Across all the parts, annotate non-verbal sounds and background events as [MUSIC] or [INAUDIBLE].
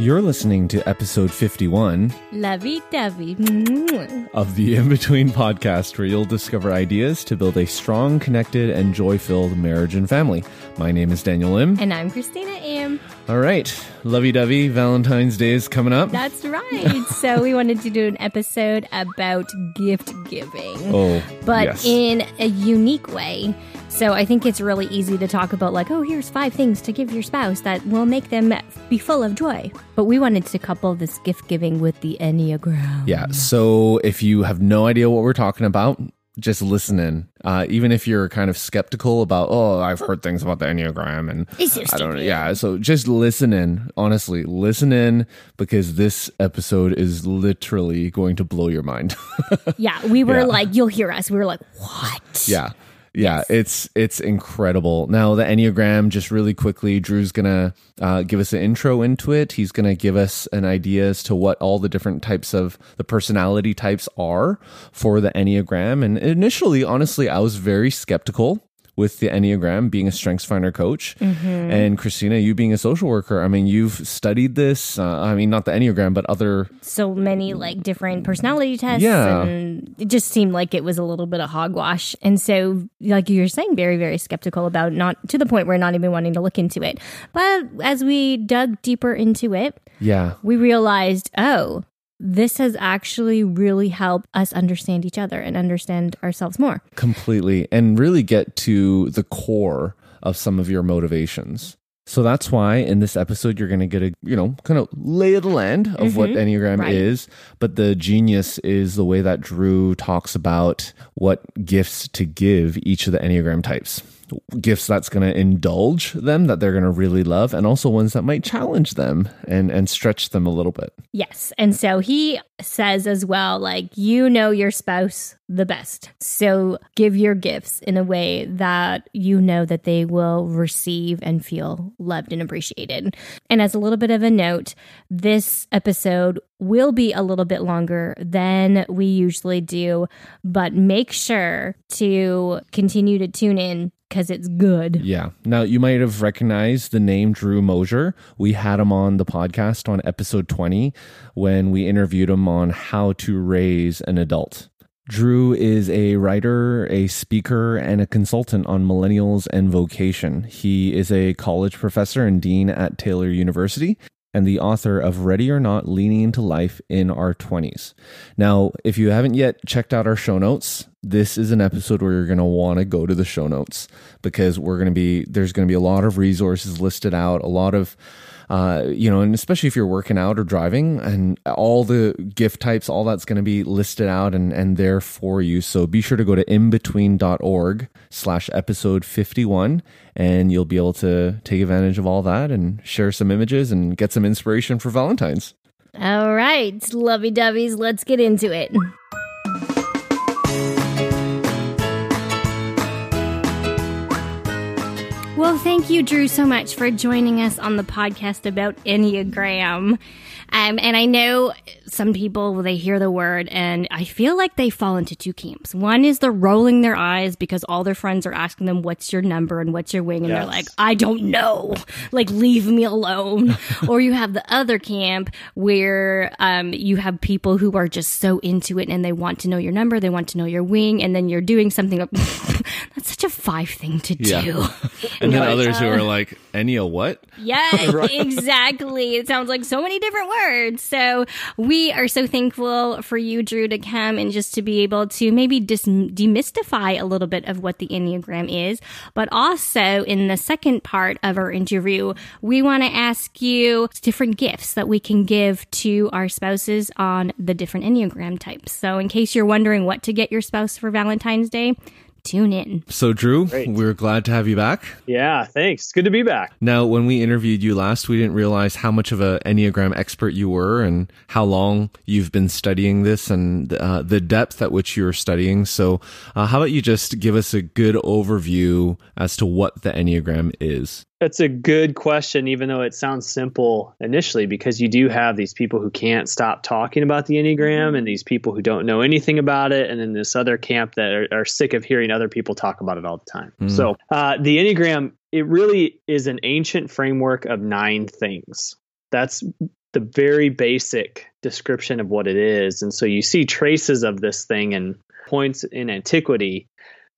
You're listening to episode 51 Lovey dovey. of the In Between podcast, where you'll discover ideas to build a strong, connected, and joy filled marriage and family. My name is Daniel Im. And I'm Christina Im. All right, lovey dovey, Valentine's Day is coming up. That's right. [LAUGHS] so we wanted to do an episode about gift giving, oh, but yes. in a unique way. So I think it's really easy to talk about, like, oh, here's five things to give your spouse that will make them be full of joy. But we wanted to couple this gift giving with the Enneagram. yeah, so if you have no idea what we're talking about, just listen in. Uh, even if you're kind of skeptical about, oh, I've heard things about the Enneagram and I don't know. Yeah. So just listen in. Honestly, listen in because this episode is literally going to blow your mind. [LAUGHS] Yeah, we were Yeah. like, you'll hear us. We were like, what? yeah. Yeah, it's it's incredible. Now the Enneagram, just really quickly, Drew's gonna uh, give us an intro into it. He's gonna give us an idea as to what all the different types of the personality types are for the Enneagram. And initially, honestly, I was very skeptical with the Enneagram, being a Strengths Finder coach, and Christina, you being a social worker. I mean, you've studied this. Uh, I mean, not the Enneagram, but other so many like different personality tests Yeah. and it just seemed like it was a little bit of hogwash and so like you were saying very very skeptical about not to the point where not even wanting to look into it but as we dug deeper into it yeah. we realized oh this has actually really helped us understand each other and understand ourselves more completely and really get to the core of some of your motivations. So that's why in this episode you're going to get a, you know, kind of lay of the land of what mm-hmm. Enneagram Right. is, but the genius is the way that Drew talks about what gifts to give each of the Enneagram types. Gifts that's going to indulge them that they're going to really love and also ones that might challenge them and and stretch them a little bit. Yes. And so he says as well, like, you know your spouse the best. So give your gifts in a way that you know that they will receive and feel loved and appreciated. And as a little bit of a note, this episode will be a little bit longer than we usually do, but make sure to continue to tune in because it's good. Yeah. Now, you might have recognized the name Drew Moser. We had him on the podcast on episode 20 when we interviewed him on how to raise an adult. Drew is a writer, a speaker, and a consultant on millennials and vocation. He is a college professor and dean at Taylor University and the author of Ready or Not Leaning into Life in Our 20s. Now, if you haven't yet checked out our show notes, this is an episode where you're going to want to go to the show notes because we're going to be, there's going to be a lot of resources listed out, a lot of, uh, you know, and especially if you're working out or driving and all the gift types, all that's going to be listed out and, and there for you. So be sure to go to inbetween.org slash episode 51 and you'll be able to take advantage of all that and share some images and get some inspiration for Valentine's. All right, lovey doveys, let's get into it. Well, thank you, Drew, so much for joining us on the podcast about Enneagram. Um, and I know some people, they hear the word and I feel like they fall into two camps. One is they're rolling their eyes because all their friends are asking them, what's your number and what's your wing? And they're like, I don't know. Like, leave me alone. [LAUGHS] or you have the other camp where um, you have people who are just so into it and they want to know your number, they want to know your wing, and then you're doing something. [LAUGHS] That's such a five thing to do. Yeah. [LAUGHS] And then like, others who uh, are like, Enya, what? Yeah, [LAUGHS] exactly. It sounds like so many different words. So we are so thankful for you, Drew, to come and just to be able to maybe dis- demystify a little bit of what the Enneagram is. But also in the second part of our interview, we want to ask you different gifts that we can give to our spouses on the different Enneagram types. So in case you're wondering what to get your spouse for Valentine's Day, tune in. So, Drew, Great. we're glad to have you back. Yeah, thanks. Good to be back. Now, when we interviewed you last, we didn't realize how much of an Enneagram expert you were and how long you've been studying this and uh, the depth at which you're studying. So, uh, how about you just give us a good overview as to what the Enneagram is? That's a good question, even though it sounds simple initially, because you do have these people who can't stop talking about the Enneagram and these people who don't know anything about it, and then this other camp that are, are sick of hearing other people talk about it all the time. Mm. So, uh, the Enneagram, it really is an ancient framework of nine things. That's the very basic description of what it is. And so you see traces of this thing in points in antiquity.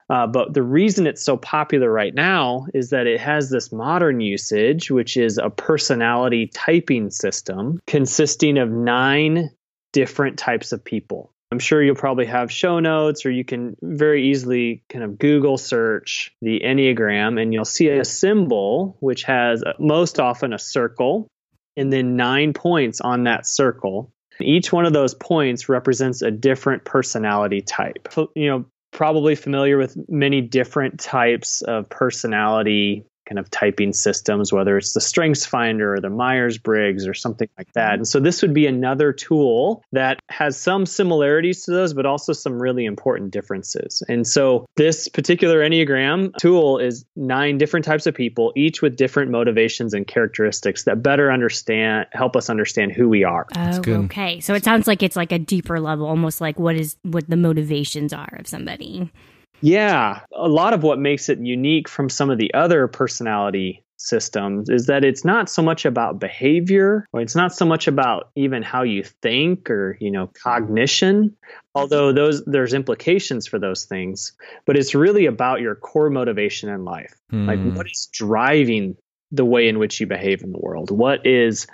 Uh, but the reason it's so popular right now is that it has this modern usage, which is a personality typing system consisting of nine different types of people. I'm sure you'll probably have show notes, or you can very easily kind of Google search the Enneagram, and you'll see a symbol which has uh, most often a circle and then nine points on that circle. Each one of those points represents a different personality type. You know, probably familiar with many different types of personality kind of typing systems, whether it's the Strengths Finder or the Myers Briggs or something like that. And so this would be another tool that has some similarities to those, but also some really important differences. And so this particular Enneagram tool is nine different types of people, each with different motivations and characteristics that better understand, help us understand who we are. Oh, good. okay. So it sounds like it's like a deeper level, almost like what is what the motivations are of somebody. Yeah, a lot of what makes it unique from some of the other personality systems is that it's not so much about behavior or it's not so much about even how you think or you know cognition although those there's implications for those things but it's really about your core motivation in life. Like Hmm. what is driving the way in which you behave in the world? What is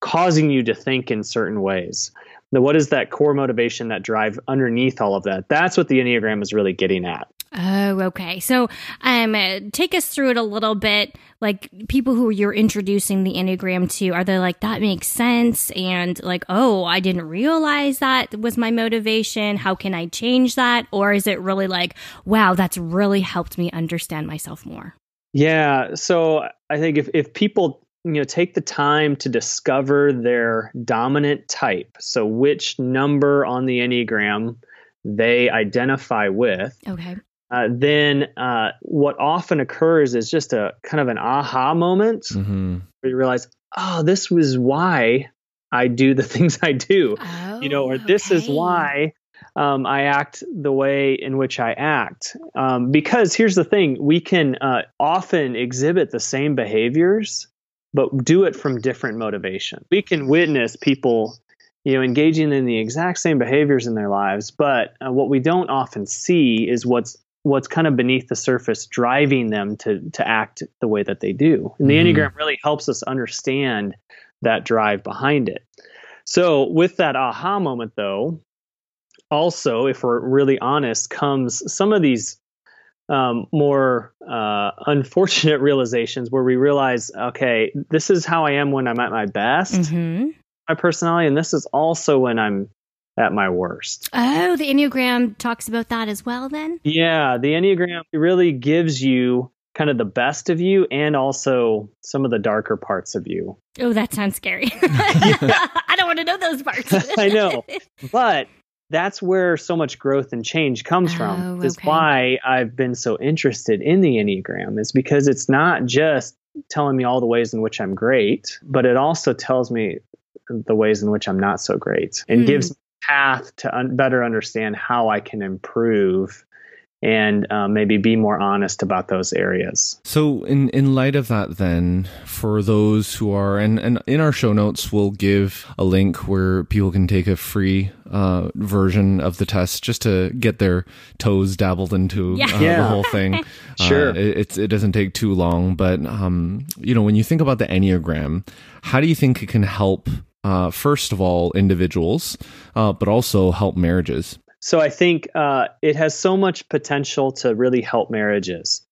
causing you to think in certain ways now, what is that core motivation that drive underneath all of that that's what the enneagram is really getting at Oh, okay. So, um, take us through it a little bit. Like people who you're introducing the Enneagram to, are they like, that makes sense? And like, oh, I didn't realize that was my motivation. How can I change that? Or is it really like, wow, that's really helped me understand myself more? Yeah. So I think if, if people you know take the time to discover their dominant type, so which number on the Enneagram they identify with, Okay. uh, then uh, what often occurs is just a kind of an aha moment Mhm. where you realize, oh, this was why I do the [LAUGHS] things I do. Oh, you know, or this is why um, I act the way in which I act. Um, because here's the thing we can uh, often exhibit the same behaviors, but do it from different motivation. We can witness people. You know, engaging in the exact same behaviors in their lives, but uh, what we don't often see is what's what's kind of beneath the surface driving them to to act the way that they do. And the Mhm. Enneagram really helps us understand that drive behind it. So, with that aha moment, though, also, if we're really honest, comes some of these um, more uh, unfortunate [LAUGHS] realizations where we realize, okay, this is how I am when I'm at my best, hmm my personality, and this is also when I'm at my worst. Oh, the Enneagram talks about that as well, then? Yeah, the Enneagram really gives you kind of the best of you and also some of the darker parts of you. Oh, that sounds scary. [LAUGHS] [LAUGHS] I don't want to know those parts. I know. But that's where so much growth and change comes Oh, from. That's okay. why I've been so interested in the Enneagram, is because it's not just telling me all the ways in which I'm great, but it also tells me the ways in which I'm not so great and Hmm. gives me a path to un- better understand how I can improve and uh, maybe be more honest about those areas. So, in in light of that, then for those who are and and in our show notes, we'll give a link where people can take a free uh, version of the test just to get their toes dabbled into Yeah. uh, the whole thing. [LAUGHS] Sure. uh, it, it's it doesn't take too long, but um, you know, when you think about the enneagram, how do you think it can help? Uh, first of all, individuals, uh, but also help marriages. So I think uh, it has so much potential to really help marriages.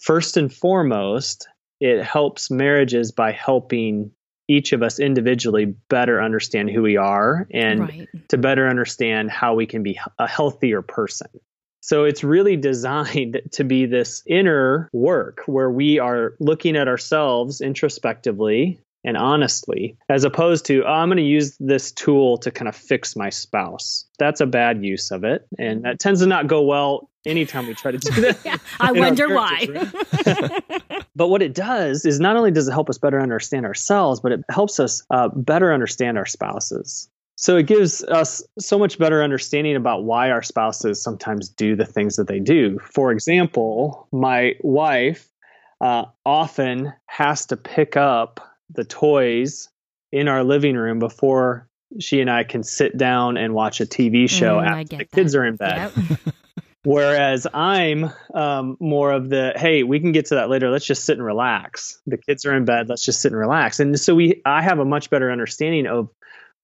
First and foremost, it helps marriages by helping each of us individually better understand who we are and right. to better understand how we can be a healthier person. So it's really [LAUGHS] designed to be this inner work where we are looking at ourselves introspectively and honestly, as opposed to, oh, I'm going to use this tool to kind of fix my spouse. That's a bad use of it. And that tends to not go well anytime we try to do [LAUGHS] that. yeah, I wonder why. [LAUGHS] but what it does is not only does it help us better understand ourselves, but it helps us uh, better understand our spouses. So it gives us so much better understanding about why our spouses sometimes do the things that they do. For example, my wife uh, often has to pick up the toys in our living room before she and I can sit down and watch a TV show mm, after the that. kids are in bed. Yep. [LAUGHS] Whereas I'm um, more of the hey, we can get to that later. Let's just sit and relax. The kids are in bed. Let's just sit and relax. And so we, I have a much better understanding of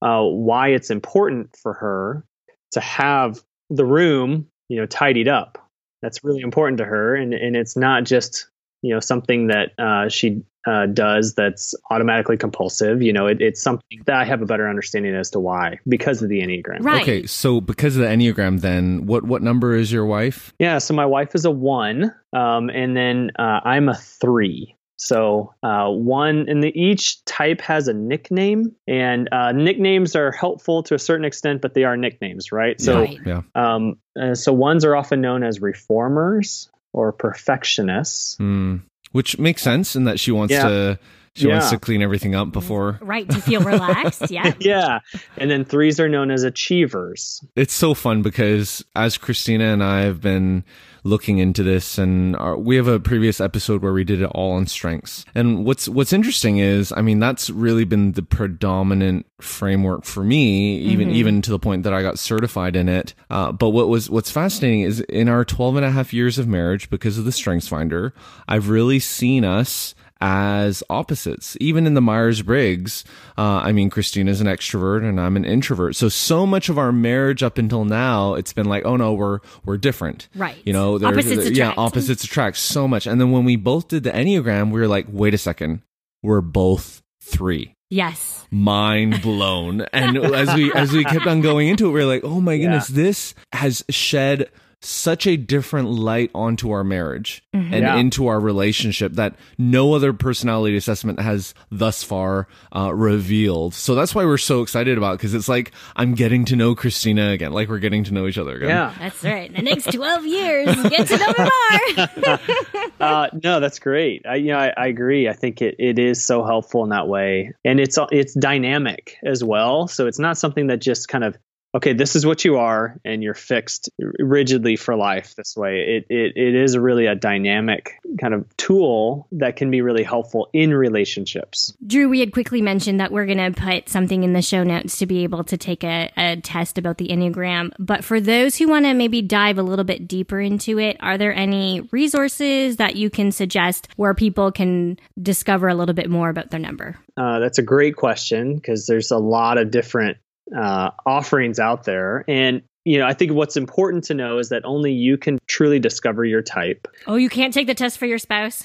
uh, why it's important for her to have the room, you know, tidied up. That's really important to her, and and it's not just you know something that uh, she uh, does that's automatically compulsive. You know, it, it's something that I have a better understanding as to why because of the enneagram. Right. Okay, so because of the enneagram, then what what number is your wife? Yeah, so my wife is a one, um, and then uh, I'm a three. So uh, one, and the, each type has a nickname, and uh, nicknames are helpful to a certain extent, but they are nicknames, right? So, right. yeah. Um, uh, so ones are often known as reformers or perfectionists. Mm. Which makes sense in that she wants yeah. to she yeah. wants to clean everything up before right to feel relaxed [LAUGHS] yeah yeah and then threes are known as achievers it's so fun because as christina and i have been looking into this and our, we have a previous episode where we did it all on strengths. And what's what's interesting is, I mean, that's really been the predominant framework for me, even mm-hmm. even to the point that I got certified in it. Uh, but what was what's fascinating is in our 12 and a half years of marriage, because of the Strengths Finder, I've really seen us as opposites. Even in the Myers Briggs, uh, I mean, Christina's an extrovert and I'm an introvert. So, so much of our marriage up until now, it's been like, oh no, we're, we're different. Right. You know, opposites attract. Yeah, opposites attract so much. And then when we both did the Enneagram, we were like, wait a second, we're both three. Yes. Mind blown. and as we, as we kept on going into it, we are like, oh my goodness, yeah. this has shed such a different light onto our marriage mm-hmm. and yeah. into our relationship that no other personality assessment has thus far uh, revealed. So that's why we're so excited about because it, it's like I'm getting to know Christina again, like we're getting to know each other again. Yeah, that's right. The next 12 years, get to know more. [LAUGHS] uh, no, that's great. I, you know, I, I agree. I think it, it is so helpful in that way, and it's it's dynamic as well. So it's not something that just kind of okay, this is what you are, and you're fixed rigidly for life this way. It, it, it is really a dynamic kind of tool that can be really helpful in relationships. Drew, we had quickly mentioned that we're going to put something in the show notes to be able to take a, a test about the Enneagram. But for those who want to maybe dive a little bit deeper into it, are there any resources that you can suggest where people can discover a little bit more about their number? Uh, that's a great question because there's a lot of different uh, offerings out there. And you know, I think what's important to know is that only you can truly discover your type. Oh, you can't take the test for your spouse?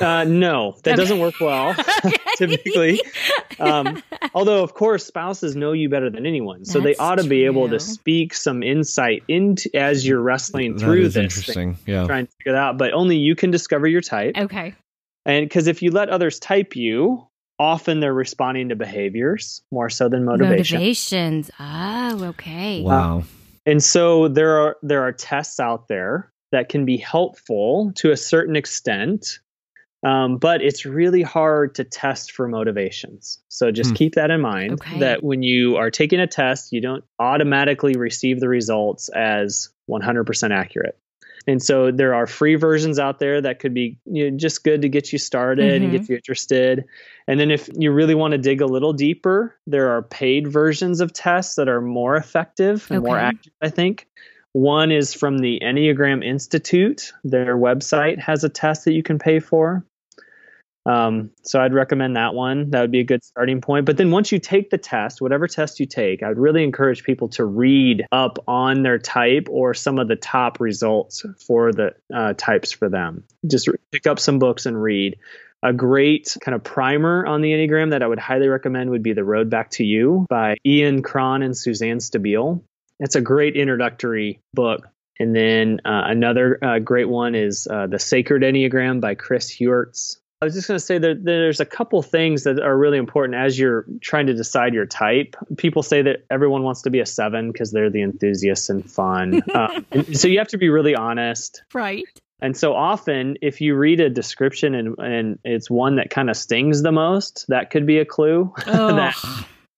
Uh, no, that okay. doesn't work well, [LAUGHS] [LAUGHS] typically. Um, although, of course, spouses know you better than anyone, so That's they ought to be able to speak some insight into as you're wrestling through this. Interesting, thing, yeah. Trying to figure that out, but only you can discover your type. Okay. And because if you let others type you, often they're responding to behaviors more so than motivation. Motivations. Oh, okay. Wow. Uh, and so there are there are tests out there that can be helpful to a certain extent, um, but it's really hard to test for motivations. So just hmm. keep that in mind okay. that when you are taking a test, you don't automatically receive the results as 100% accurate. And so there are free versions out there that could be you know, just good to get you started mm-hmm. and get mm-hmm. you interested. And then if you really want to dig a little deeper, there are paid versions of tests that are more effective and okay. more accurate, I think. One is from the Enneagram Institute. Their website has a test that you can pay for. Um, so I'd recommend that one. That would be a good starting point. But then once you take the test, whatever test you take, I would really encourage people to read up on their type or some of the top results for the uh, types for them. Just pick up some books and read. A great kind of primer on the Enneagram that I would highly recommend would be The Road Back to You by Ian Cron and Suzanne Stabile. It's a great introductory book And then uh, another uh, great one is uh, The Sacred Enneagram by Chris Heuertz. I was just going to say that there's a couple things that are really important as you're trying to decide your type. People say that everyone wants to be a seven because they're the enthusiasts and fun. [LAUGHS] um, and so you have to be really honest. Right. And so often, if you read a description and, and it's one that kind of stings the most, that could be a clue [LAUGHS] Oh. that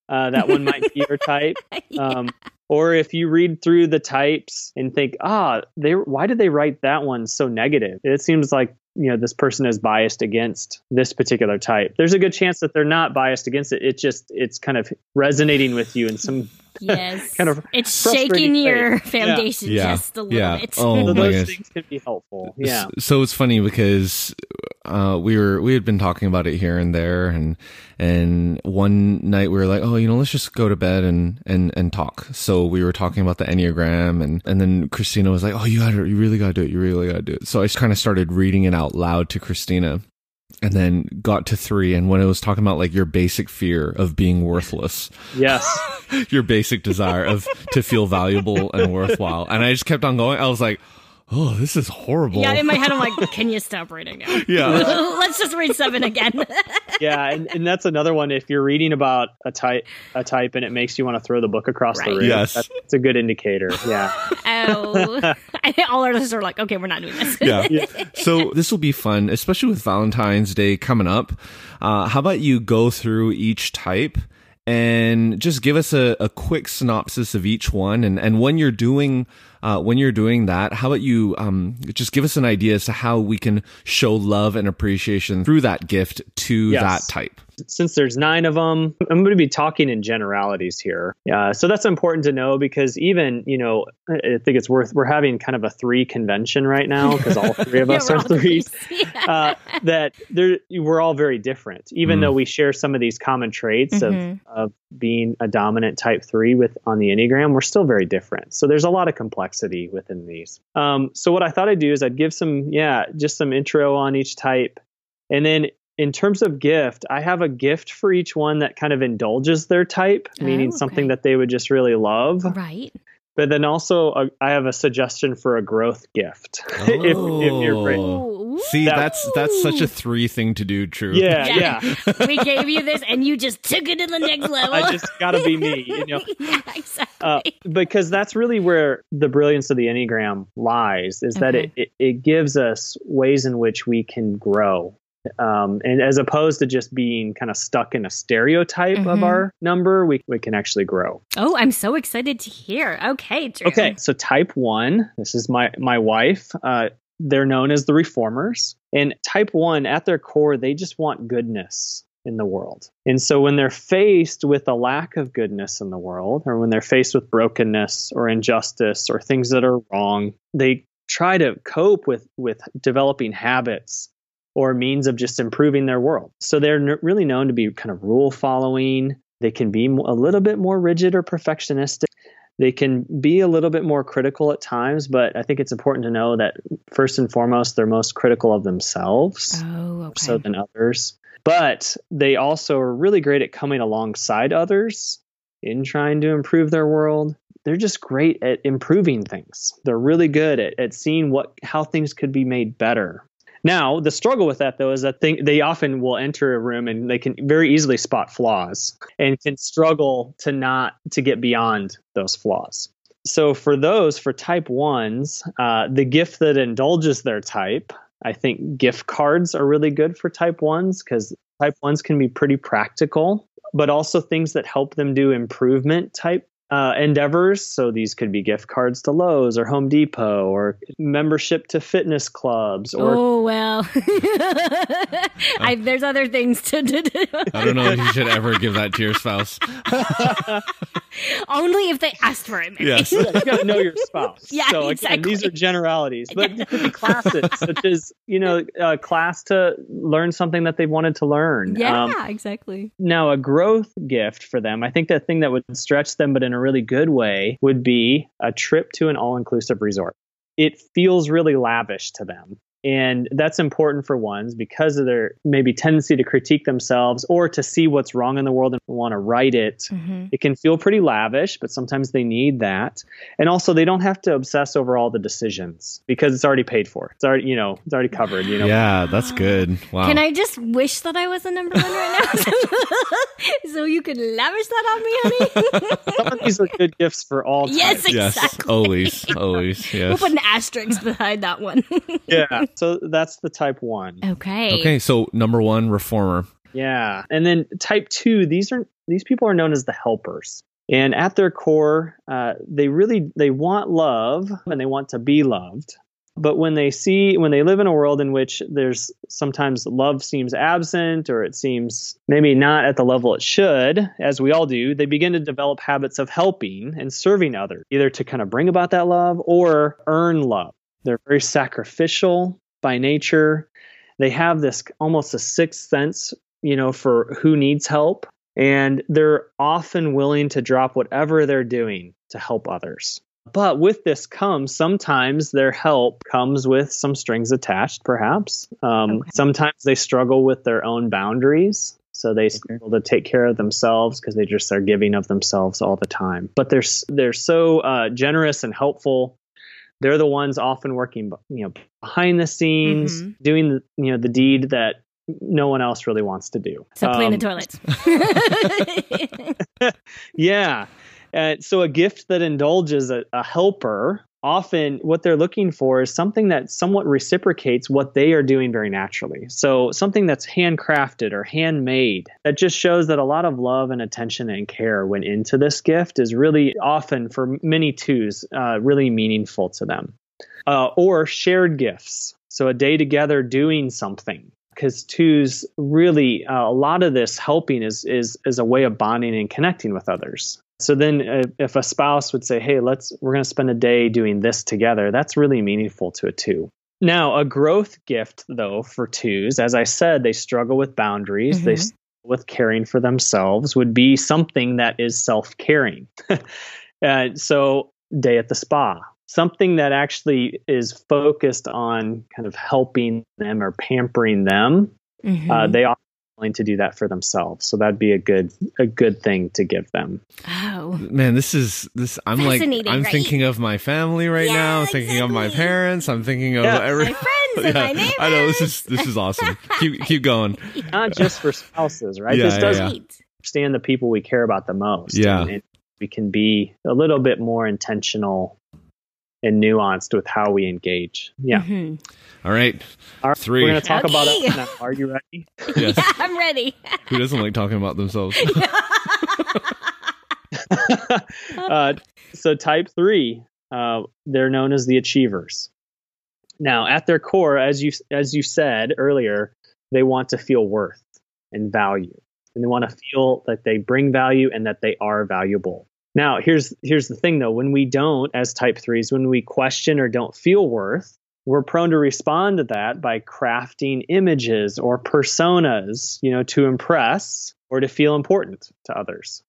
uh, that one might be your type. [LAUGHS] Yeah. Um, or if you read through the types and think, ah, they why did they write that one so negative? It seems like you know this person is biased against this particular type. There's a good chance that they're not biased against it. It just it's kind of resonating with you in some. Yes. [LAUGHS] kind of it's shaking your thing. Foundation Yeah. just a little Yeah. bit. Oh, so my those goodness. things can be helpful. Yeah. So it's funny because uh, we were we had been talking about it here and there, and and one night we were like, oh, you know, let's just go to bed and and and talk. So we were talking about the enneagram, and and then Christina was like, oh, you got to you really got to do it, you really got to do it. So I just kind of started reading it out loud to Christina. And then got to three, and when it was talking about like your basic fear of being worthless, Yes. [LAUGHS] your basic desire of to feel valuable and worthwhile, and I just kept on going. I was like, "Oh, this is horrible." yeah, in my head, I'm like, [LAUGHS] can you stop reading now? yeah. [LAUGHS] Let's just read seven again. Yeah, and, and that's another one. If you're reading about a type, a type, and it makes you want to throw the book across Right. the room, Yes. that's, that's a good indicator. Yeah, oh. I think all others are like, okay, we're not doing this. [LAUGHS] yeah. So this will be fun, especially with Valentine's Day coming up. Uh, how about you go through each type and just give us a, a quick synopsis of each one, and and when you're doing. Uh, when you're doing that, how about you um, just give us an idea as to how we can show love and appreciation through that gift to Yes. that type? Since there's nine of them, I'm going to be talking in generalities here. Uh, so that's important to know because even you know, I I think it's worth. We're having kind of a three convention right now [LAUGHS] because all three of us we're threes. threes. [LAUGHS] Yeah. uh, that there we're all very different, even Mm. though we share some of these common traits Mhm. of, of being a dominant type three with on the Enneagram, we're still very different. So there's a lot of complexity within these. Um, so what I thought I'd do is I'd give some, yeah, just some intro on each type. And then in terms of gift, I have a gift for each one that kind of indulges their type, meaning Oh, something that they would just really love. right. But then also, uh, I have a suggestion for a growth gift. [LAUGHS] if, if you're great. See, That- that's that's such a three thing to do. True. Yeah, Yeah. yeah. [LAUGHS] we gave you this and you just took it to the next [LAUGHS] level. I just got to be me, you know. yeah, exactly. Uh, because that's really where the brilliance of the Enneagram lies is that it, it, it gives us ways in which we can grow. Um, and as opposed to just being kind of stuck in a stereotype of Mhm. our number, we, we can actually grow. oh, I'm so excited to hear. Okay, Drew. Okay, so type one, this is my, my wife. Uh, they're known as the reformers. And type one, at their core, they just want goodness in the world. And so when they're faced with a lack of goodness in the world, or when they're faced with brokenness or injustice or things that are wrong, they try to cope with, with developing habits or means of just improving their world. So they're really known to be kind of rule following. They can be a little bit more rigid or perfectionistic. They can be a little bit more critical at times, but I think it's important to know that first and foremost, they're most critical of themselves Oh, okay. so than others. But they also are really great at coming alongside others in trying to improve their world. They're just great at improving things. They're really good at, at seeing what how things could be made better. Now, the struggle with that though is that they, they often will enter a room and they can very easily spot flaws and can struggle to not to get beyond those flaws. So for those, for type ones, uh, the gift that indulges their type, I think gift cards are really good for type ones because type ones can be pretty practical, but also things that help them do improvement type uh, endeavors. So these could be gift cards to Lowe's or Home Depot or membership to fitness clubs or oh well, [LAUGHS] I, there's other things to do. I don't know if you should ever give that to your spouse. [LAUGHS] Only if they asked for it. maybe. Yes. Yeah, you got to know your spouse. [LAUGHS] Yeah, so again, these are generalities, but it could be classes, such as you know, a class to learn something that they wanted to learn. Yeah, Um, exactly. now, a growth gift for them, I think the thing that would stretch them, but in a really good way, would be a trip to an all-inclusive resort. It feels really lavish to them. And that's important for ones because of their maybe tendency to critique themselves or to see what's wrong in the world and want to right it. Mm-hmm. It can feel pretty lavish, but sometimes they need that. And also, they don't have to obsess over all the decisions because it's already paid for. It's already, you know, it's already covered. You know, Yeah, that's good. Wow. Can I just wish that I was a number one right now? [LAUGHS] so you could lavish that on me, honey? some of these are good gifts for all. Yes, types. Yes, Exactly. always, always. We'll put an asterisk behind that one. yeah. So that's the type one. okay. Okay, so number one, reformer. Yeah. And then type two, these are these people are known as the helpers. And at their core, uh, they really they want love and they want to be loved. But when they see when they live in a world in which there's sometimes love seems absent or it seems maybe not at the level it should, as we all do, they begin to develop habits of helping and serving others, either to kind of bring about that love or earn love. They're very sacrificial by nature. They have this almost a sixth sense, you know, for who needs help. And they're often willing to drop whatever they're doing to help others. But with this comes sometimes their help comes with some strings attached, perhaps. Um, Okay. Sometimes they struggle with their own boundaries. So they struggle to take care of themselves because they just are giving of themselves all the time. But they're they're so uh, generous and helpful. They're the ones often working, you know, behind the scenes, Mhm. doing the you know the deed that no one else really wants to do. So clean Um, the toilets. [LAUGHS] [LAUGHS] yeah. Uh, so a gift that indulges a, a helper, often what they're looking for is something that somewhat reciprocates what they are doing very naturally. So something that's handcrafted or handmade that just shows that a lot of love and attention and care went into this gift is really often for many twos uh, really meaningful to them. Uh, or shared gifts. So a day together doing something because twos really uh, a lot of this helping is is is a way of bonding and connecting with others so then uh, if a spouse would say hey let's we're going to spend a day doing this together that's really meaningful to a two now a growth gift though for twos as i said they struggle with boundaries they Mhm. struggle with caring for themselves would be something that is self-caring [LAUGHS] uh, so day at the spa something that actually is focused on kind of helping them or pampering them Mhm. uh, they are willing to do that for themselves so that'd be a good a good thing to give them oh. Man, this is this. I'm like, I'm right? thinking of my family right Yeah, now. I'm thinking of my parents. I'm thinking of Yeah. every. My friends and my [LAUGHS] neighbors. I know this is this is awesome. keep keep going. [LAUGHS] not just for spouses right Yeah, this yeah, does yeah. Understand the people we care about the most Yeah. and, and we can be a little bit more intentional and nuanced with how we engage yeah Mhm. All right, All right, Three. we're going to talk about it now. are you ready [LAUGHS] yes. Yeah, I'm ready. Who doesn't like talking about themselves? [LAUGHS] [LAUGHS] uh, so type three, uh, they're known as the achievers. Now, at their core, as you as you said earlier, they want to feel worth and value, and they want to feel that they bring value and that they are valuable. Now, here's here's the thing though: when we don't, as type threes, when we question or don't feel worth, we're prone to respond to that by crafting images or personas, you know, to impress or to feel important to others.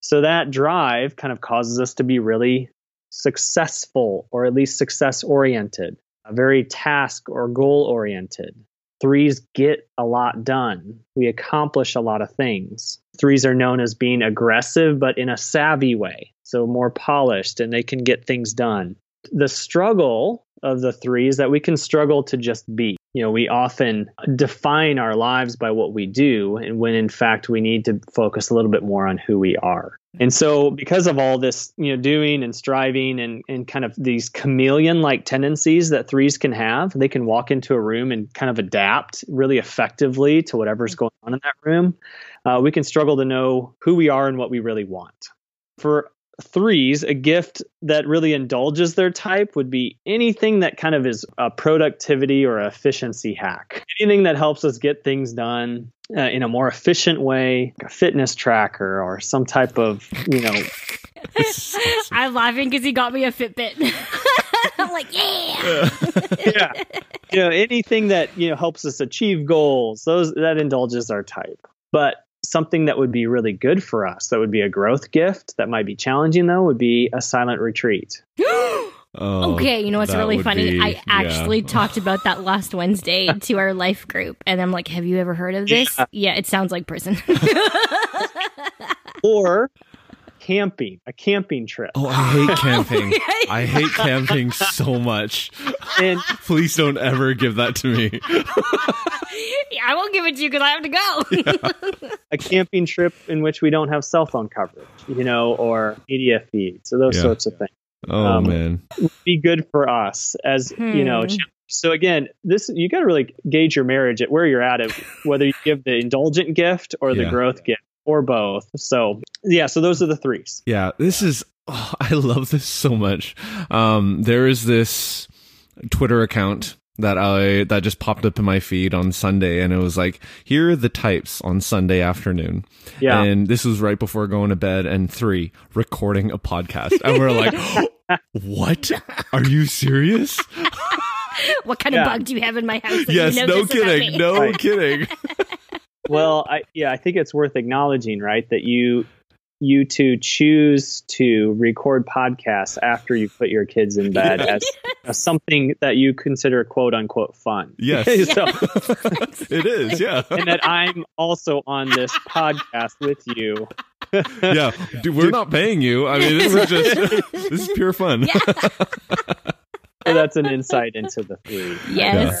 So that drive kind of causes us to be really successful or at least success oriented, a very task or goal oriented. Threes get a lot done. We accomplish a lot of things. Threes are known as being aggressive, but in a savvy way. So more polished and they can get things done. The struggle of the three is that we can struggle to just be. You know, we often define our lives by what we do, and when in fact we need to focus a little bit more on who we are. And so, because of all this, you know, doing and striving and, and kind of these chameleon like tendencies that threes can have, they can walk into a room and kind of adapt really effectively to whatever's going on in that room. Uh, we can struggle to know who we are and what we really want. For threes, a gift that really indulges their type would be anything that kind of is a productivity or efficiency hack. Anything that helps us get things done uh, in a more efficient way, like a fitness tracker or some type of, you know, [LAUGHS] I'm laughing because he got me a Fitbit. [LAUGHS] I'm like, yeah. [LAUGHS] yeah, you know, anything that you know helps us achieve goals. Those that indulges our type, but something that would be really good for us that would be a growth gift that might be challenging though would be a silent retreat [GASPS] Oh, Okay, you know what's really funny? be- I yeah. actually talked about that last Wednesday [LAUGHS] to our life group, and I'm like, "Have you ever heard of this?" Yeah. Yeah, it sounds like prison. [LAUGHS] Or camping, a camping trip. Oh, I hate [LAUGHS] camping. I hate camping so much. And [LAUGHS] Please don't ever give that to me. Yeah, [LAUGHS] I won't give it to you because I have to go. a camping trip in which we don't have cell phone coverage, you know, or media feeds, so those Yeah. sorts of things. Oh Um, man. Be good for us as you know. Hmm. So again, this you got to really gauge your marriage at where you're at, at whether you give the indulgent gift or the Yeah. growth gift or both. So yeah, so those are the threes. Yeah, this is oh, [LAUGHS] I love this so much. Um there is this Twitter account that I that just popped up in my feed on Sunday and it was like here are the types on Sunday afternoon. Yeah, And this was right before going to bed and 3 recording a podcast. And we're like [LAUGHS] what? Are you serious? [LAUGHS] what kind Yeah. of bug do you have in my house? that yes, you know no this about kidding. me? No Right. kidding. Well, I yeah, I think it's worth acknowledging, right, that you you two choose to record podcasts after you put your kids in bed [LAUGHS] as, as something that you consider quote unquote fun. Yes. [LAUGHS] so, [LAUGHS] it is, yeah. and that I'm also on this podcast with you. yeah, dude, we're not paying you. I mean, this is just this is pure fun. So that's an insight into the three. Yes.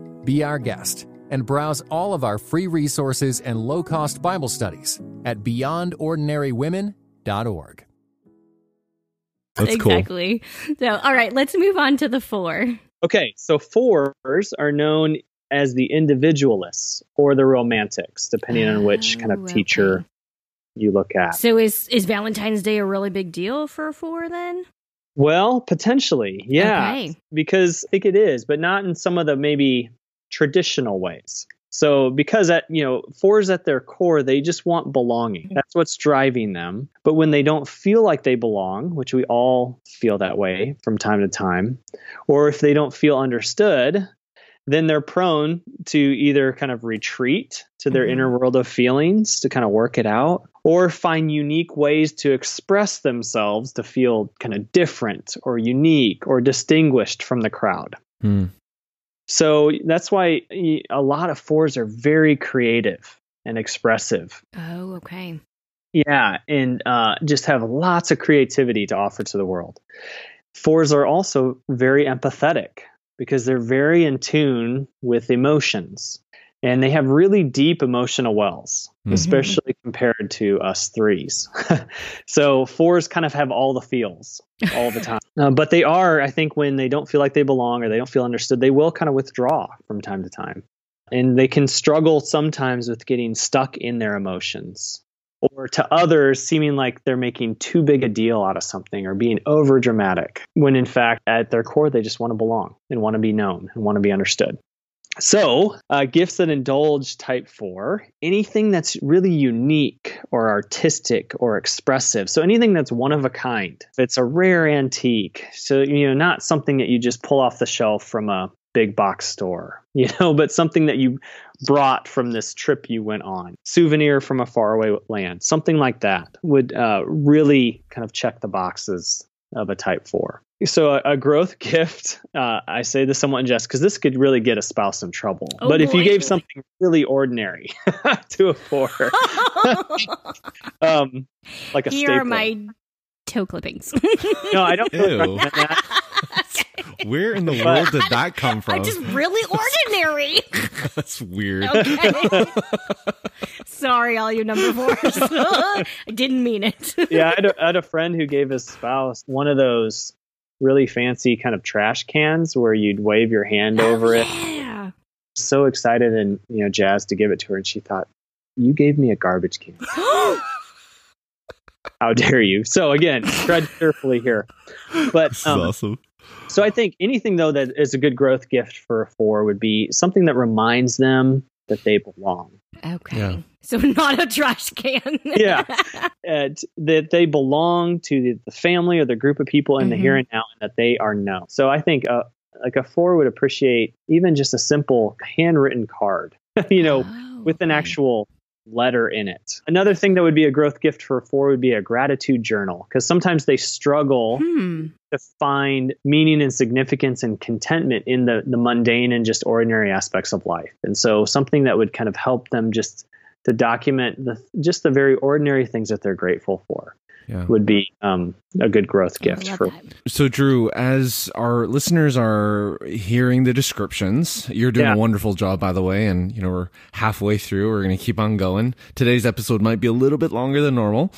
Be our guest and browse all of our free resources and low cost Bible studies at beyondordinarywomen.org. That's cool. exactly. So, all right, let's move on to the four. Okay, so fours are known as the individualists or the romantics, depending on which ah, kind Oh, of teacher you look at. So, is is Valentine's Day a really big deal for a four then? Well, potentially, yeah, Okay. because I think it is, but not in some of the maybe traditional ways. So, because at you know, fours at their core, they just want belonging. That's what's driving them. But when they don't feel like they belong, which we all feel that way from time to time, or if they don't feel understood, then they're prone to either kind of retreat to their Mhm. inner world of feelings to kind of work it out, or find unique ways to express themselves to feel kind of different or unique or distinguished from the crowd. Hmm. So that's why a lot of fours are very creative and expressive. Oh, okay. Yeah, and uh, just have lots of creativity to offer to the world. Fours are also very empathetic because they're very in tune with emotions and they have really deep emotional wells, Mhm. especially compared to us threes. [LAUGHS] so, fours kind of have all the feels all the time. Uh, but they are, I think, when they don't feel like they belong or they don't feel understood, they will kind of withdraw from time to time. And they can struggle sometimes with getting stuck in their emotions or to others seeming like they're making too big a deal out of something or being over dramatic when in fact at their core they just want to belong and want to be known and want to be understood so uh, gifts that indulge type 4 anything that's really unique or artistic or expressive. So anything that's one of a kind. It's a rare antique so you know not something that you just pull off the shelf from a big box store [LAUGHS] you know but something that you brought from this trip you went on, souvenir from a faraway land, something like that would uh, really kind of check the boxes of a type four. So a, a growth [LAUGHS] gift, uh, I say this somewhat in jest because this could really get a spouse in trouble. Oh, but if you gave something really ordinary [LAUGHS] to a four, [LAUGHS] um, like a Here stapler. are my toe clippings. no, I don't. Ew. recommend that. Where in the world did that come from? I'm just really [LAUGHS] ordinary. [LAUGHS] That's weird. Okay. [LAUGHS] Sorry, all you number fours. I didn't mean it. yeah, I had, a, I had a friend who gave his spouse one of those really fancy kind of trash cans where you'd wave your hand over it. Yeah. So excited and you know jazzed to give it to her, and she thought, "You gave me a garbage can. [GASPS] How dare you?" So again, tread carefully here. But This um, awesome. So I think anything though that is a good growth gift for a four would be something that reminds them that they belong. Okay. Yeah. So not a trash can. Yeah. [LAUGHS] Uh, t- that they belong to the, the family or the group of people in the Mhm. here and now, and that they are known. So I think uh, like a four would appreciate even just a simple handwritten card, [LAUGHS] you know, Oh, with an actual letter in it. Another thing that would be a growth gift for a four would be a gratitude journal because sometimes they struggle Hmm. To find meaning and significance and contentment in the the mundane and just ordinary aspects of life. And so something that would kind of help them just to document the just the very ordinary things that they're grateful for Yeah. would be um, a good growth gift for that. So, Drew, as our listeners are hearing the descriptions, you're doing Yeah. a wonderful job, by the way. And, you know, we're halfway through. We're going to keep on going. Today's episode might be a little bit longer than normal,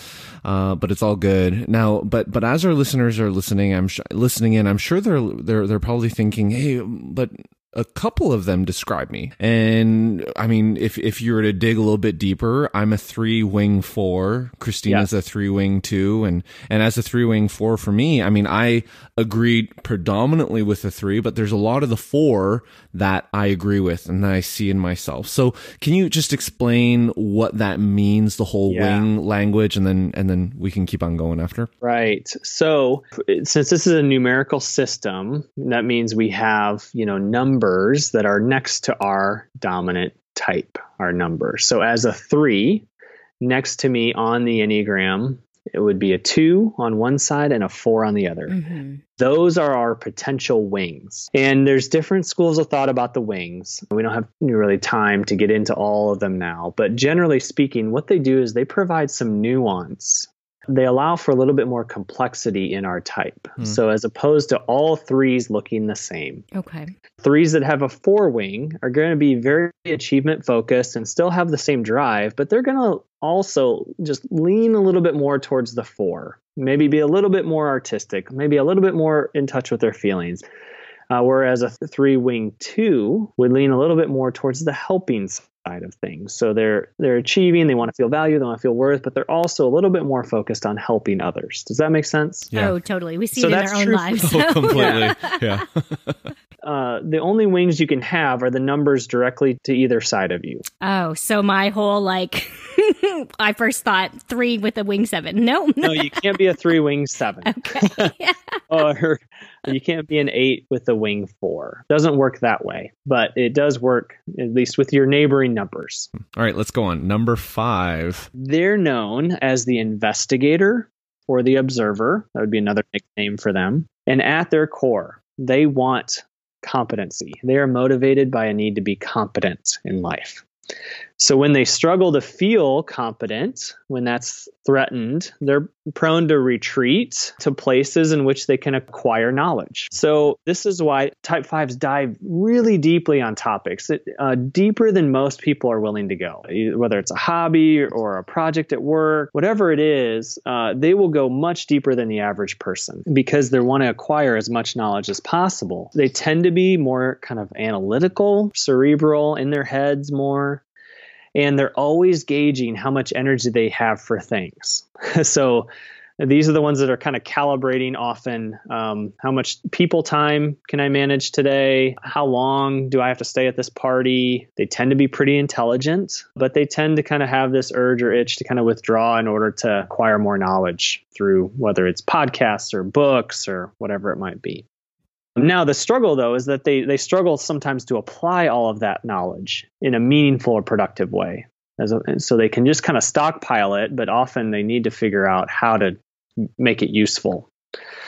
uh, but it's all good. Now, but, but as our listeners are listening, I'm sh- listening in, I'm sure they're, they're, they're probably thinking, Hey, but a couple of them describe me. And I mean, if, if you were to dig a little bit deeper, I'm a three wing four. Christina's a three wing two. And, and as a three wing four for me, I mean, I agreed predominantly with the three, but there's a lot of the four that I agree with and that I see in myself. So can you just explain what that means, the whole Yeah. wing language, and then, and then we can keep on going after? Right. So, since this is a numerical system, that means we have, you know, numbers that are next to our dominant type, our number. So, as a three, next to me on the Enneagram, it would be a two on one side and a four on the other. Mhm. Those are our potential wings. And there's different schools of thought about the wings. We don't have really time to get into all of them now, but generally speaking, what they do is they provide some nuance. They allow for a little bit more complexity in our type. Hmm. So, as opposed to all threes looking the same, Okay. threes that have a four wing are going to be very achievement focused and still have the same drive, but they're going to also just lean a little bit more towards the four. Maybe be a little bit more artistic, maybe a little bit more in touch with their feelings. Uh, whereas a three wing two would lean a little bit more towards the helping side of things. So they're they're achieving, they want to feel value, they want to feel worth, but they're also a little bit more focused on helping others. Does that make sense? Yeah. Oh, totally. We see So it in that's our own true for- lives. Oh, [LAUGHS] completely. yeah. [LAUGHS] Uh, the only wings you can have are the numbers directly to either side of you. oh, so my whole like, [LAUGHS] I first thought three with a wing seven. No. [LAUGHS] No, you can't be a three wing seven. Okay. [LAUGHS] [LAUGHS] or you can't be an eight with a wing four. Doesn't work that way, but it does work at least with your neighboring numbers. All right, let's go on. Number five. They're known as the investigator or the observer. That would be another nickname for them. And at their core, they want competency. They are motivated by a need to be competent in life. So when they struggle to feel competent, when that's threatened, they're prone to retreat to places in which they can acquire knowledge. So this is why type fives dive really deeply on topics, uh, deeper than most people are willing to go. Whether it's a hobby or a project at work, whatever it is, uh, they will go much deeper than the average person because they want to acquire as much knowledge as possible. They tend to be more kind of analytical, cerebral in their heads more and they're always gauging how much energy they have for things. [LAUGHS] so these are the ones that are kind of calibrating often um, how much people time can I manage today? How long do I have to stay at this party? They tend to be pretty intelligent, but they tend to kind of have this urge or itch to kind of withdraw in order to acquire more knowledge through whether it's podcasts or books or whatever it might be. Now the struggle though is that they they struggle sometimes to apply all of that knowledge in a meaningful or productive way. A, so they can just kind of stockpile it, but often they need to figure out how to make it useful.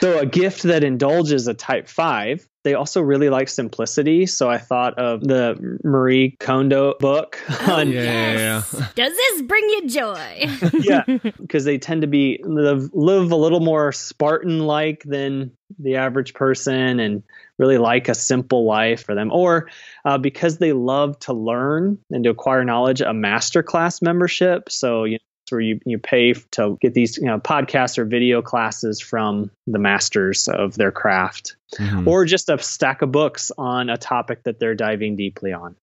So a gift that indulges a type 5 They also really like simplicity. So I thought of the Marie Kondo book on Yeah, [LAUGHS] yeah, yeah. Does this bring you joy? [LAUGHS] yeah, because they tend to be live, live a little more Spartan like than the average person and really like a simple life for them. Or uh, because they love to learn and to acquire knowledge, a master class membership. So you know, it's where you, you pay to get these you know, podcasts or video classes from the masters of their craft, Mhm. or just a stack of books on a topic that they're diving deeply on.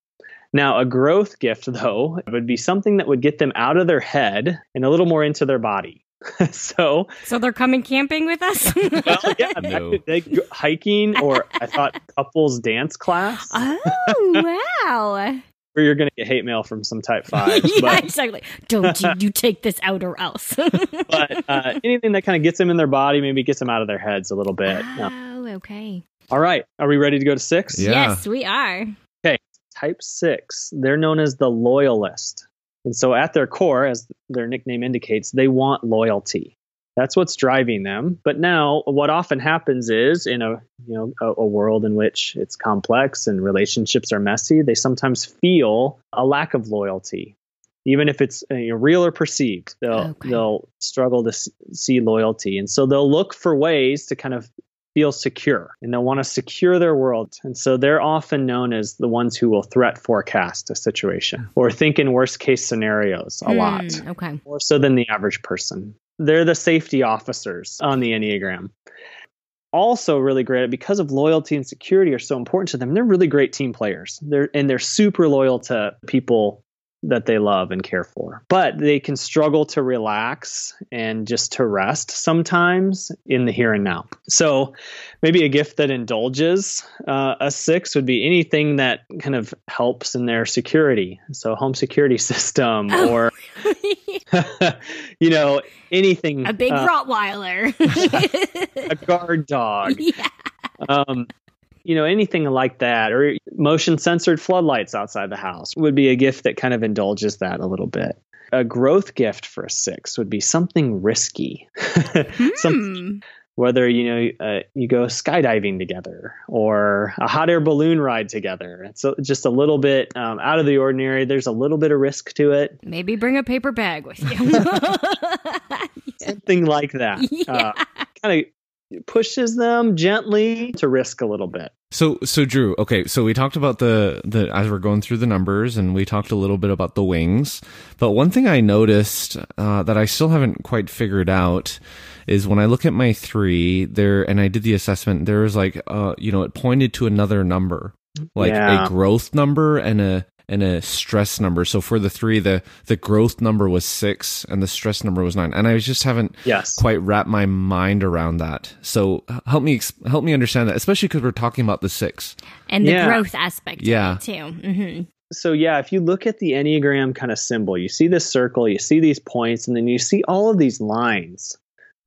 Now, a growth gift, though, would be something that would get them out of their head and a little more into their body. [LAUGHS] so, so they're coming camping with us? [LAUGHS] well, yeah, [LAUGHS] No. they, go hiking or I thought couples dance class oh, wow. Where you're going to get hate mail from some type five. [LAUGHS] yeah, But, exactly. Don't you, you take this out or else. [LAUGHS] but uh, anything that kind of gets them in their body, maybe gets them out of their heads a little bit. Oh, okay. all right. Are we ready to go to six? Yeah. Yes, we are. Okay. Type 6 they're known as the loyalist and so at their core as their nickname indicates they want loyalty that's what's driving them but now what often happens is in a you know a, a world in which it's complex and relationships are messy they sometimes feel a lack of loyalty even if it's uh, you know, real or perceived they'll Okay. they'll struggle to see loyalty and so they'll look for ways to kind of feel secure and they'll want to secure their world. And so they're often known as the ones who will threat forecast a situation or think in worst case scenarios a lot, Hmm, okay. more so than the average person. They're the safety officers on the Enneagram. Also, really great because of loyalty and security are so important to them. They're really great team players. They're and they're super loyal to people that they love and care for. But they can struggle to relax and just to rest sometimes in the here and now. So maybe a gift that indulges uh, a six would be anything that kind of helps in their security. So home security [LAUGHS] system Oh. or, [LAUGHS] [LAUGHS] you know, anything. A big uh, Rottweiler. [LAUGHS] a guard dog. [LAUGHS] yeah. um, you know, anything like that, or motion censored floodlights outside the house would be a gift that kind of indulges that a little bit. A growth gift for a six would be something risky, Hmm. Whether you know uh, you go skydiving together or a hot air balloon ride together. It's a, just a little bit um, out of the ordinary. There's a little bit of risk to it, Maybe bring a paper bag with you. [LAUGHS] something like that. [LAUGHS] Yeah. Uh, kind of pushes them gently to risk a little bit. So so Drew, okay, so we talked about the the as we're going through the numbers and we talked a little bit about the wings. But one thing I noticed uh, that I still haven't quite figured out is when I look at my three there and I did the assessment, there was like uh you know, it pointed to another number. Like Yeah. a growth number and a and a stress number. So for the three, the the growth number was six and the stress number was nine. And I just haven't Yes. quite wrapped my mind around that. So help me help me understand that, especially because we're talking about the six. and the Yeah. growth aspect Yeah. of it too. hmm so yeah, if you look at the Enneagram kind of symbol, you see this circle, you see these points, and then you see all of these lines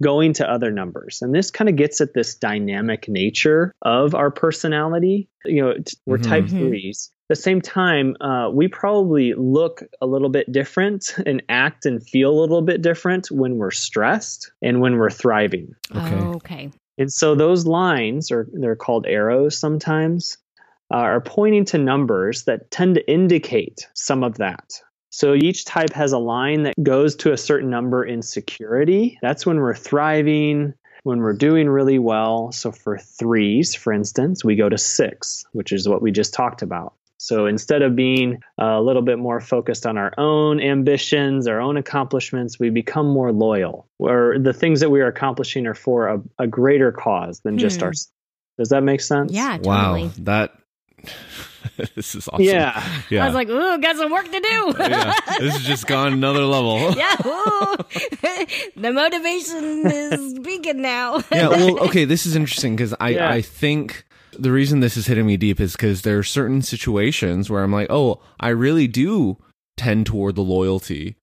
going to other numbers. And this kind of gets at this dynamic nature of our personality. You know, we're Mhm. type Mhm. threes. At the same time, uh, we probably look a little bit different [LAUGHS] and act and feel a little bit different when we're stressed and when we're thriving. Okay. okay. And so those lines, or they're called arrows sometimes, uh, are pointing to numbers that tend to indicate some of that. So each type has a line that goes to a certain number in security. That's when we're thriving, when we're doing really well. So for threes, for instance, we go to six, which is what we just talked about. So instead of being a little bit more focused on our own ambitions, our own accomplishments, we become more loyal. Or the things that we are accomplishing are for a, a greater cause than just Hmm. our. Does that make sense? Yeah, totally. Wow, that [LAUGHS] this is awesome. Yeah. yeah. I was like, ooh, got some work to do. [LAUGHS] yeah. This has just gone another level. [LAUGHS] yeah, ooh. the motivation is speaking now. yeah well okay this is interesting because i Yeah. i think the reason this is hitting me deep is because there are certain situations where i'm like oh i really do tend toward the loyalty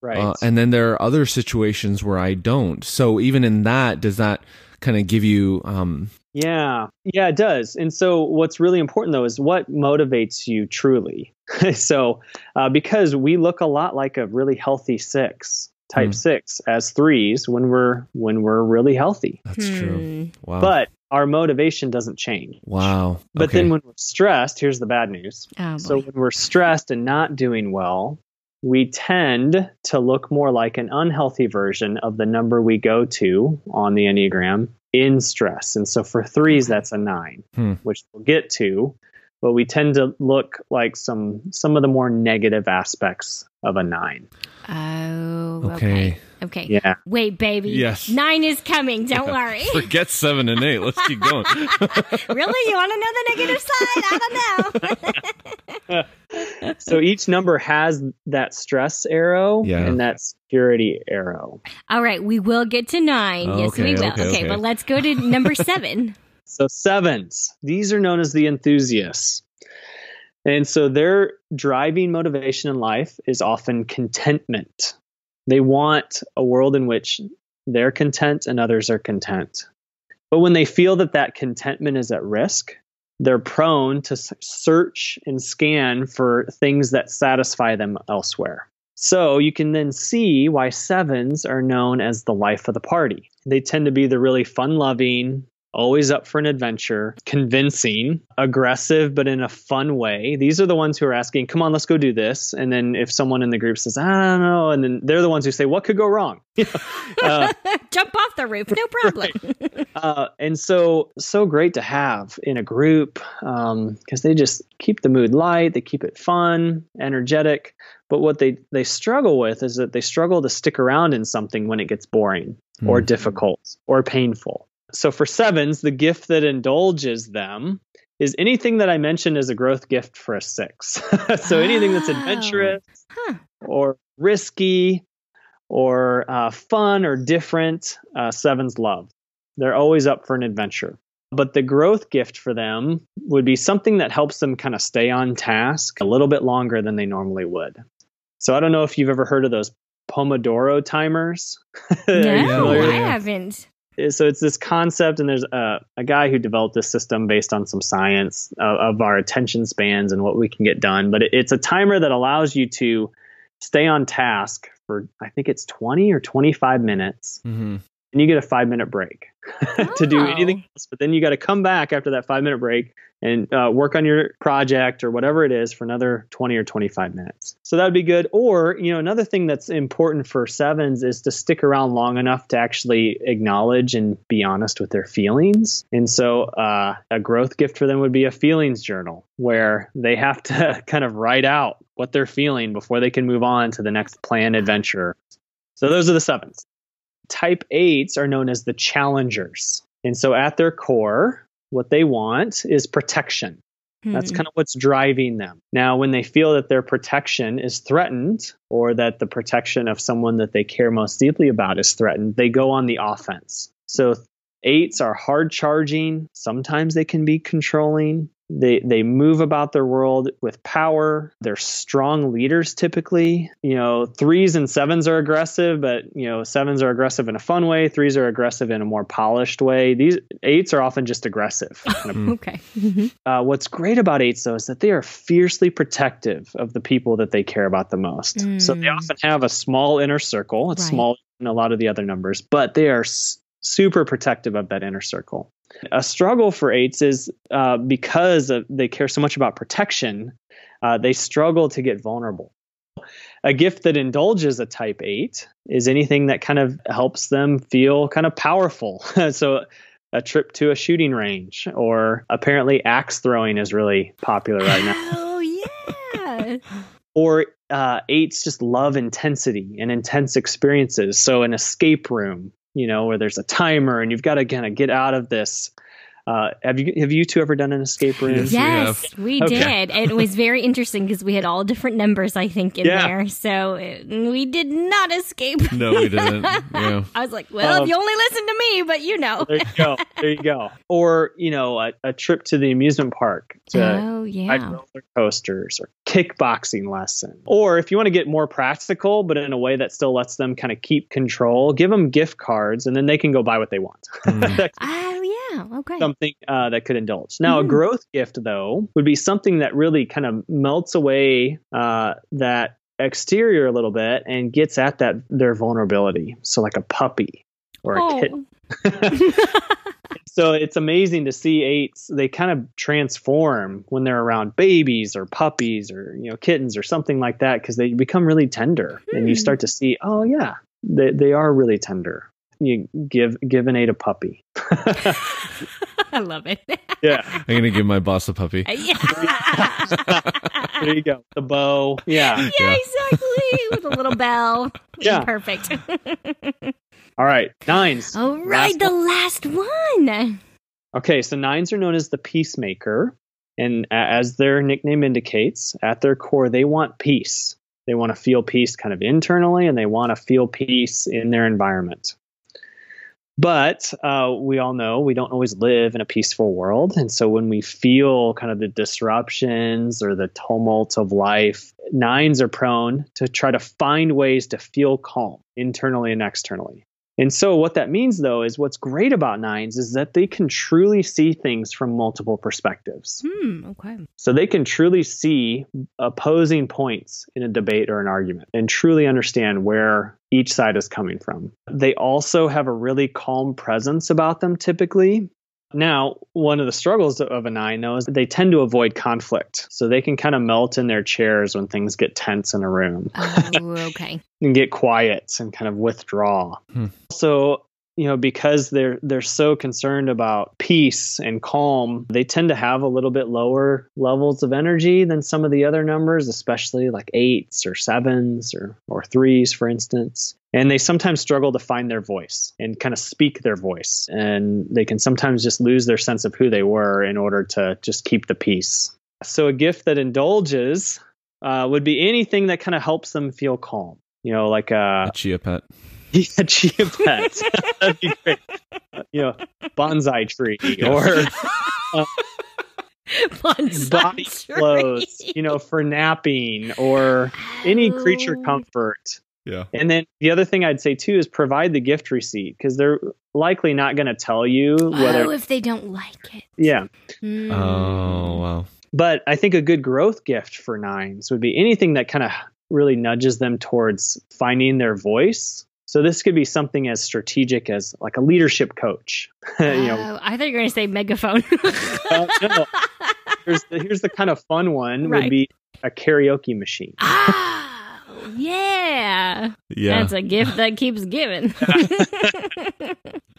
Right. uh, and then there are other situations where i don't so even in that does that kind of give you um Yeah, yeah, it does. And so, what's really important though is what motivates you truly. [LAUGHS] so, uh, because we look a lot like a really healthy six, type Hmm. six, as threes when we're when we're really healthy. that's true Hmm. wow But our motivation doesn't change. Wow. But Okay. then when we're stressed, here's the bad news. Oh. So when we're stressed and not doing well, we tend to look more like an unhealthy version of the number we go to on the Enneagram in stress. And so for threes, that's a nine, Hmm. which we'll get to. But we tend to look like some some of the more negative aspects of a nine. oh, Okay. okay. Okay. Yeah. Wait, baby. Yes. Nine is coming. Don't worry. [LAUGHS] Forget seven and eight. Let's keep going. [LAUGHS] really? You want to know the negative side? I don't know. [LAUGHS] So each number has that stress arrow Yeah. and that security arrow. All right. We will get to nine. yes, Okay, we will. okay, okay. but let's go to number seven. So sevens, these are known as the enthusiasts. And so their driving motivation in life is often contentment. They want a world in which they're content and others are content. But when they feel that that contentment is at risk, they're prone to search and scan for things that satisfy them elsewhere. So you can then see why sevens are known as the life of the party. They tend to be the really fun loving, always up for an adventure, convincing, aggressive, but in a fun way. These are the ones who are asking, come on, let's go do this. And then if someone in the group says, I don't know, and then they're the ones who say, what could go wrong? [LAUGHS] uh, [LAUGHS] Jump off the roof. No problem. uh, and so, so great to have in a group because they just keep the mood light, they keep it fun, energetic. But what they, they struggle with is that they struggle to stick around in something when it gets boring or Hmm. difficult or painful. So for sevens, the gift that indulges them is anything that I mentioned as a growth gift for a six. [LAUGHS] so anything that's Oh. adventurous Huh. or risky or uh, fun or different, uh, sevens love. They're always up for an adventure. But the growth gift for them would be something that helps them kind of stay on task a little bit longer than they normally would. So I don't know if you've ever heard of those Pomodoro timers. [LAUGHS] No. I haven't. So it's this concept and there's a, a guy who developed this system based on some science of, of our attention spans and what we can get done but it, it's a timer that allows you to stay on task for i think it's 20 or 25 minutes Mhm. And you get a five minute break [LAUGHS] to do Oh. anything else. But then you got to come back after that five minute break and uh, work on your project or whatever it is for another 20 or 25 minutes. So that would be good. Or you know another thing that's important for sevens is to stick around long enough to actually acknowledge and be honest with their feelings. And so uh, a growth gift for them would be a feelings journal where they have to [LAUGHS] kind of write out what they're feeling before they can move on to the next planned adventure. So those are the sevens type eights are known as the challengers. And so at their core, what they want is protection. That's Hmm. kind of what's driving them. Now, when they feel that their protection is threatened or that the protection of someone that they care most deeply about is threatened, they go on the offense. So eights are hard charging. Sometimes they can be controlling. They they move about their world with power. They're strong leaders typically. You know, threes and sevens are aggressive, but you know, sevens are aggressive in a fun way. Threes are aggressive in a more polished way. These eights are often just aggressive. [LAUGHS] kind of Okay. Mhm. uh, what's great about eights though is that they are fiercely protective of the people that they care about the most. So they Mm. often have a small inner circle. It's Right. small in a lot of the other numbers, but they are s- super protective of that inner circle. A struggle for eights is uh, because of, they care so much about protection, uh, they struggle to get vulnerable. A gift that indulges a type eight is anything that kind of helps them feel kind of powerful. [LAUGHS] so a trip to a shooting range or apparently axe throwing is really popular right now [LAUGHS] Oh yeah. or uh, eights just love intensity and intense experiences so an escape room you know where there's a timer and you've got to kind of get out of this uh, have you have you two ever done an escape room Yes. we Yes, have. we, Okay. did. It was very interesting because we had all different numbers, I think, in Yeah. there. So uh, we did not escape. No, we didn't. [LAUGHS] Yeah. I was like, well, Um, if you only listen to me, but you know. there you go there you go or you know a, a trip to the amusement park to oh, ride yeah. roller coasters or kickboxing lesson. Or if you want to get more practical, but in a way that still lets them kind of keep control, give them gift cards and then they can go buy what they want. [LAUGHS] Mm. That's Oh. Okay. something uh, that could indulge. Now, a Mhm. growth gift, though, would be something that really kind of melts away uh, that exterior a little bit and gets at that their vulnerability. So, like a puppy or a oh. kitten. [LAUGHS] [LAUGHS] so it's amazing to see eights. They kind of transform when they're around babies or puppies or you know kittens or something like that because they become really tender, and you Hmm. start to see, oh yeah, they they are really tender. You give give an eight a puppy. [LAUGHS] I love it. [LAUGHS] yeah, I'm gonna give my boss a puppy. [LAUGHS] yeah. there you go. The bow. Yeah. Yeah, Yeah. exactly. With a little bell. Yeah. Perfect. All right, nines. All right, Last the last one. Okay, so nines are known as the peacemaker. And as their nickname indicates, at their core, they want peace. They want to feel peace kind of internally, and they want to feel peace in their environment. But uh, we all know we don't always live in a peaceful world. And so when we feel kind of the disruptions or the tumult of life, nines are prone to try to find ways to feel calm internally and externally. And so, what that means, though, is what's great about nines is that they can truly see things from multiple perspectives. Hmm. Okay. So, they can truly see opposing points in a debate or an argument and truly understand where each side is coming from. They also have a really calm presence about them typically. Now, one of the struggles of a nine, though, is that they tend to avoid conflict. So they can kind of melt in their chairs when things get tense in a room Oh, okay. [LAUGHS] and get quiet and kind of withdraw. Hmm. So, you know, because they're they're so concerned about peace and calm, they tend to have a little bit lower levels of energy than some of the other numbers, especially like eights or sevens or or threes, for instance. And they sometimes struggle to find their voice and kind of speak their voice. And they can sometimes just lose their sense of who they were in order to just keep the peace. So a gift that indulges uh, would be anything that kind of helps them feel calm. You know, like uh, A chia pet. Yeah, chia pet. That'd be great. Uh, You know, bonsai tree or [LAUGHS] Bonsai body tree. clothes. You know, for napping or any creature Oh. comfort. Yeah. And then the other thing I'd say too is provide the gift receipt because they're likely not going to tell you whether. Oh, if they don't like it. yeah, Hmm. Oh wow. but I think a good growth gift for nines would be anything that kind of really nudges them towards finding their voice. So this could be something as strategic as like a leadership coach. [LAUGHS] you know, Oh, I thought you were going to say megaphone. [LAUGHS] Uh, no. here's the, here's the kind of fun one Right. would be a karaoke machine. ah, yeah. Yeah. That's a gift that keeps giving. [LAUGHS]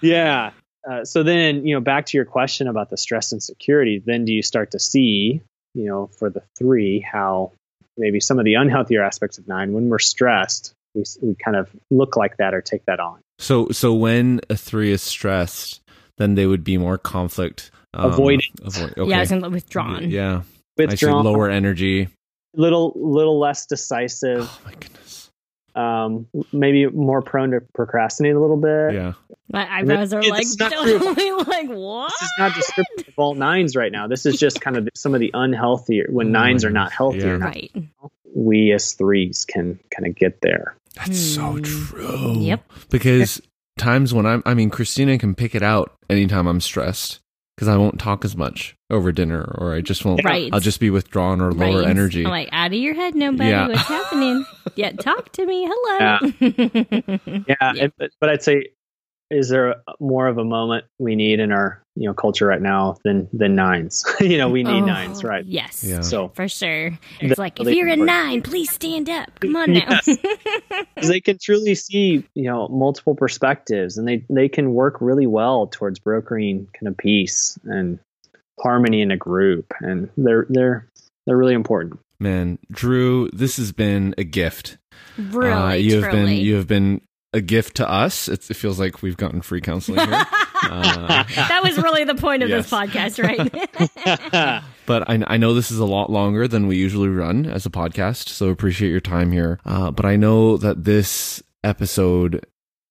Yeah. Uh, so then, you know, back to your question about the stress and security, then do you start to see, you know, for the three, how maybe some of the unhealthier aspects of nine, when we're stressed, we, we kind of look like that or take that on. So so when a three is stressed, then they would be more conflict um, Avoidant. Avoid, okay. Yeah, I was going to withdrawn. Yeah. I see Withdrawn, lower energy. little, little less decisive, Oh my goodness. um, maybe more prone to procrastinate a little bit. Yeah. My eyebrows are It's like, [LAUGHS] totally like, what? This is not descriptive of all nines right now. This is just kind of some of the unhealthier when Oh nines are not goodness. healthier. Yeah. Right. We as threes can kind of get there. That's so Hmm. true. Yep. Because times when I'm, I mean, Christina can pick it out anytime I'm stressed because I won't talk as much over dinner or I just won't, Right. I'll just be withdrawn or lower Right. energy. I'm like, out of your head, nobody. Yeah. What's happening? [LAUGHS] Yeah, talk to me. Hello. [LAUGHS] Yeah, Yeah. and- but, but I'd say, is there more of a moment we need in our you know culture right now than than nines? [LAUGHS] you know, we need Oh, nines, right? Yes. Yeah. So For sure. That's It's like, if you're a important. nine, please stand up. Come on now. [LAUGHS] 'cause they can truly see you know multiple perspectives, and they they can work really well towards brokering kind of peace and harmony in a group, and they're they're they're really important. Man, Drew, this has been a gift. really, Uh, you have been truly. you have been a gift to us. It's, it feels like we've gotten free counseling here. [LAUGHS] Uh, that was really the point of this podcast, right? [LAUGHS] but I, I know this is a lot longer than we usually run as a podcast, so appreciate your time here. Uh, but I know that this episode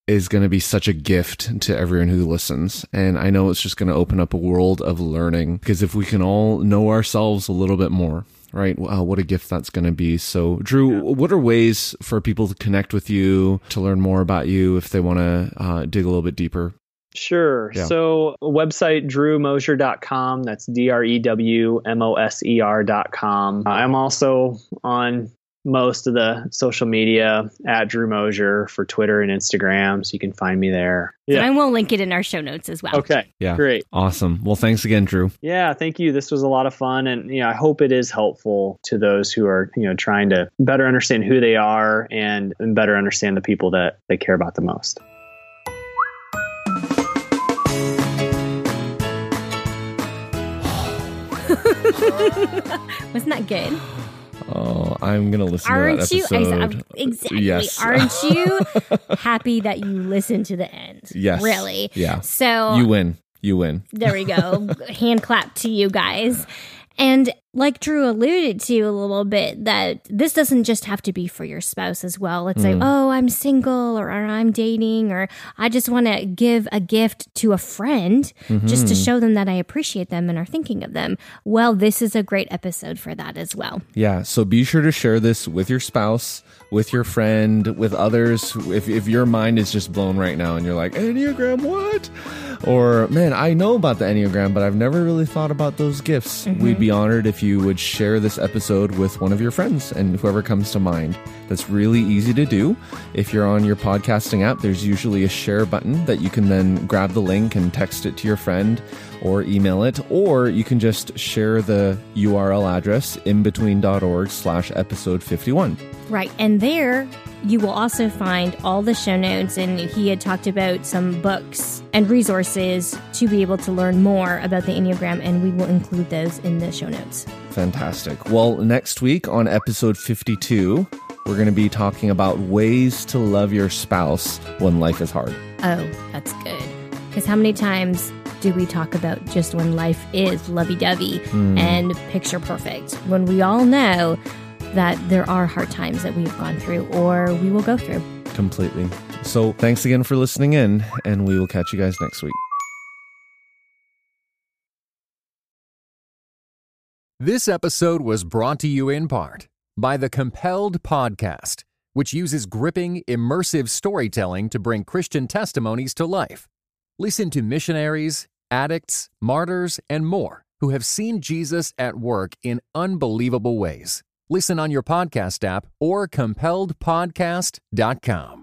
is going to be such a gift to everyone who listens. And I know it's just going to open up a world of learning because if we can all know ourselves a little bit more, right? Wow, what a gift that's going to be. So, Drew, what are ways for people to connect with you, to learn more about you if they want to uh, dig a little bit deeper? Sure. Yeah. So website drewmoser.com. That's D R E W M O S E R.com. I'm also on most of the social media at Drew Moser for Twitter and Instagram, so you can find me there. Yeah. And we'll link it in our show notes as well. Okay. Yeah. Great. Awesome. Well, thanks again, Drew. Yeah, thank you. This was a lot of fun and you know, I hope it is helpful to those who are, you know, trying to better understand who they are and, and better understand the people that they care about the most. [LAUGHS] Wasn't that good? Oh, I'm gonna listen Aren't to that you episode. exactly? Yes. Aren't you [LAUGHS] happy that you listened to the end? Yes. Really? Yeah. So You win. You win. there we go. [LAUGHS] Hand clap to you guys. And like Drew alluded to a little bit, that this doesn't just have to be for your spouse as well. Let's say, mm. oh, I'm single or, I'm dating or I just want to give a gift to a friend just to mm-hmm. show them that I appreciate them and are thinking of them. Well, this is a great episode for that as well. Yeah. So be sure to share this with your spouse, with your friend, with others. If, if your mind is just blown right now and you're like, Enneagram, what? Or, man, I know about the Enneagram, but I've never really thought about those gifts. Mm-hmm. We'd be honored if you would share this episode with one of your friends and whoever comes to mind. That's really easy to do. If you're on your podcasting app, there's usually a share button that you can then grab the link and text it to your friend or email it, or you can just share the URL address inbetween.org slash episode 51. Right. And there you will also find all the show notes. And he had talked about some books and resources to be able to learn more about the Enneagram. And we will include those in the show notes. Fantastic. Well, next week on episode 52, we're going to be talking about ways to love your spouse when life is hard. Oh, that's good. Because how many times do we talk about just when life is lovey dovey hmm. and picture perfect? When we all know that there are hard times that we've gone through or we will go through. Completely. So thanks again for listening in, and we will catch you guys next week. This episode was brought to you in part by the Compelled Podcast, which uses gripping, immersive storytelling to bring Christian testimonies to life. Listen to missionaries, addicts, martyrs, and more who have seen Jesus at work in unbelievable ways. Listen on your podcast app or compelledpodcast.com.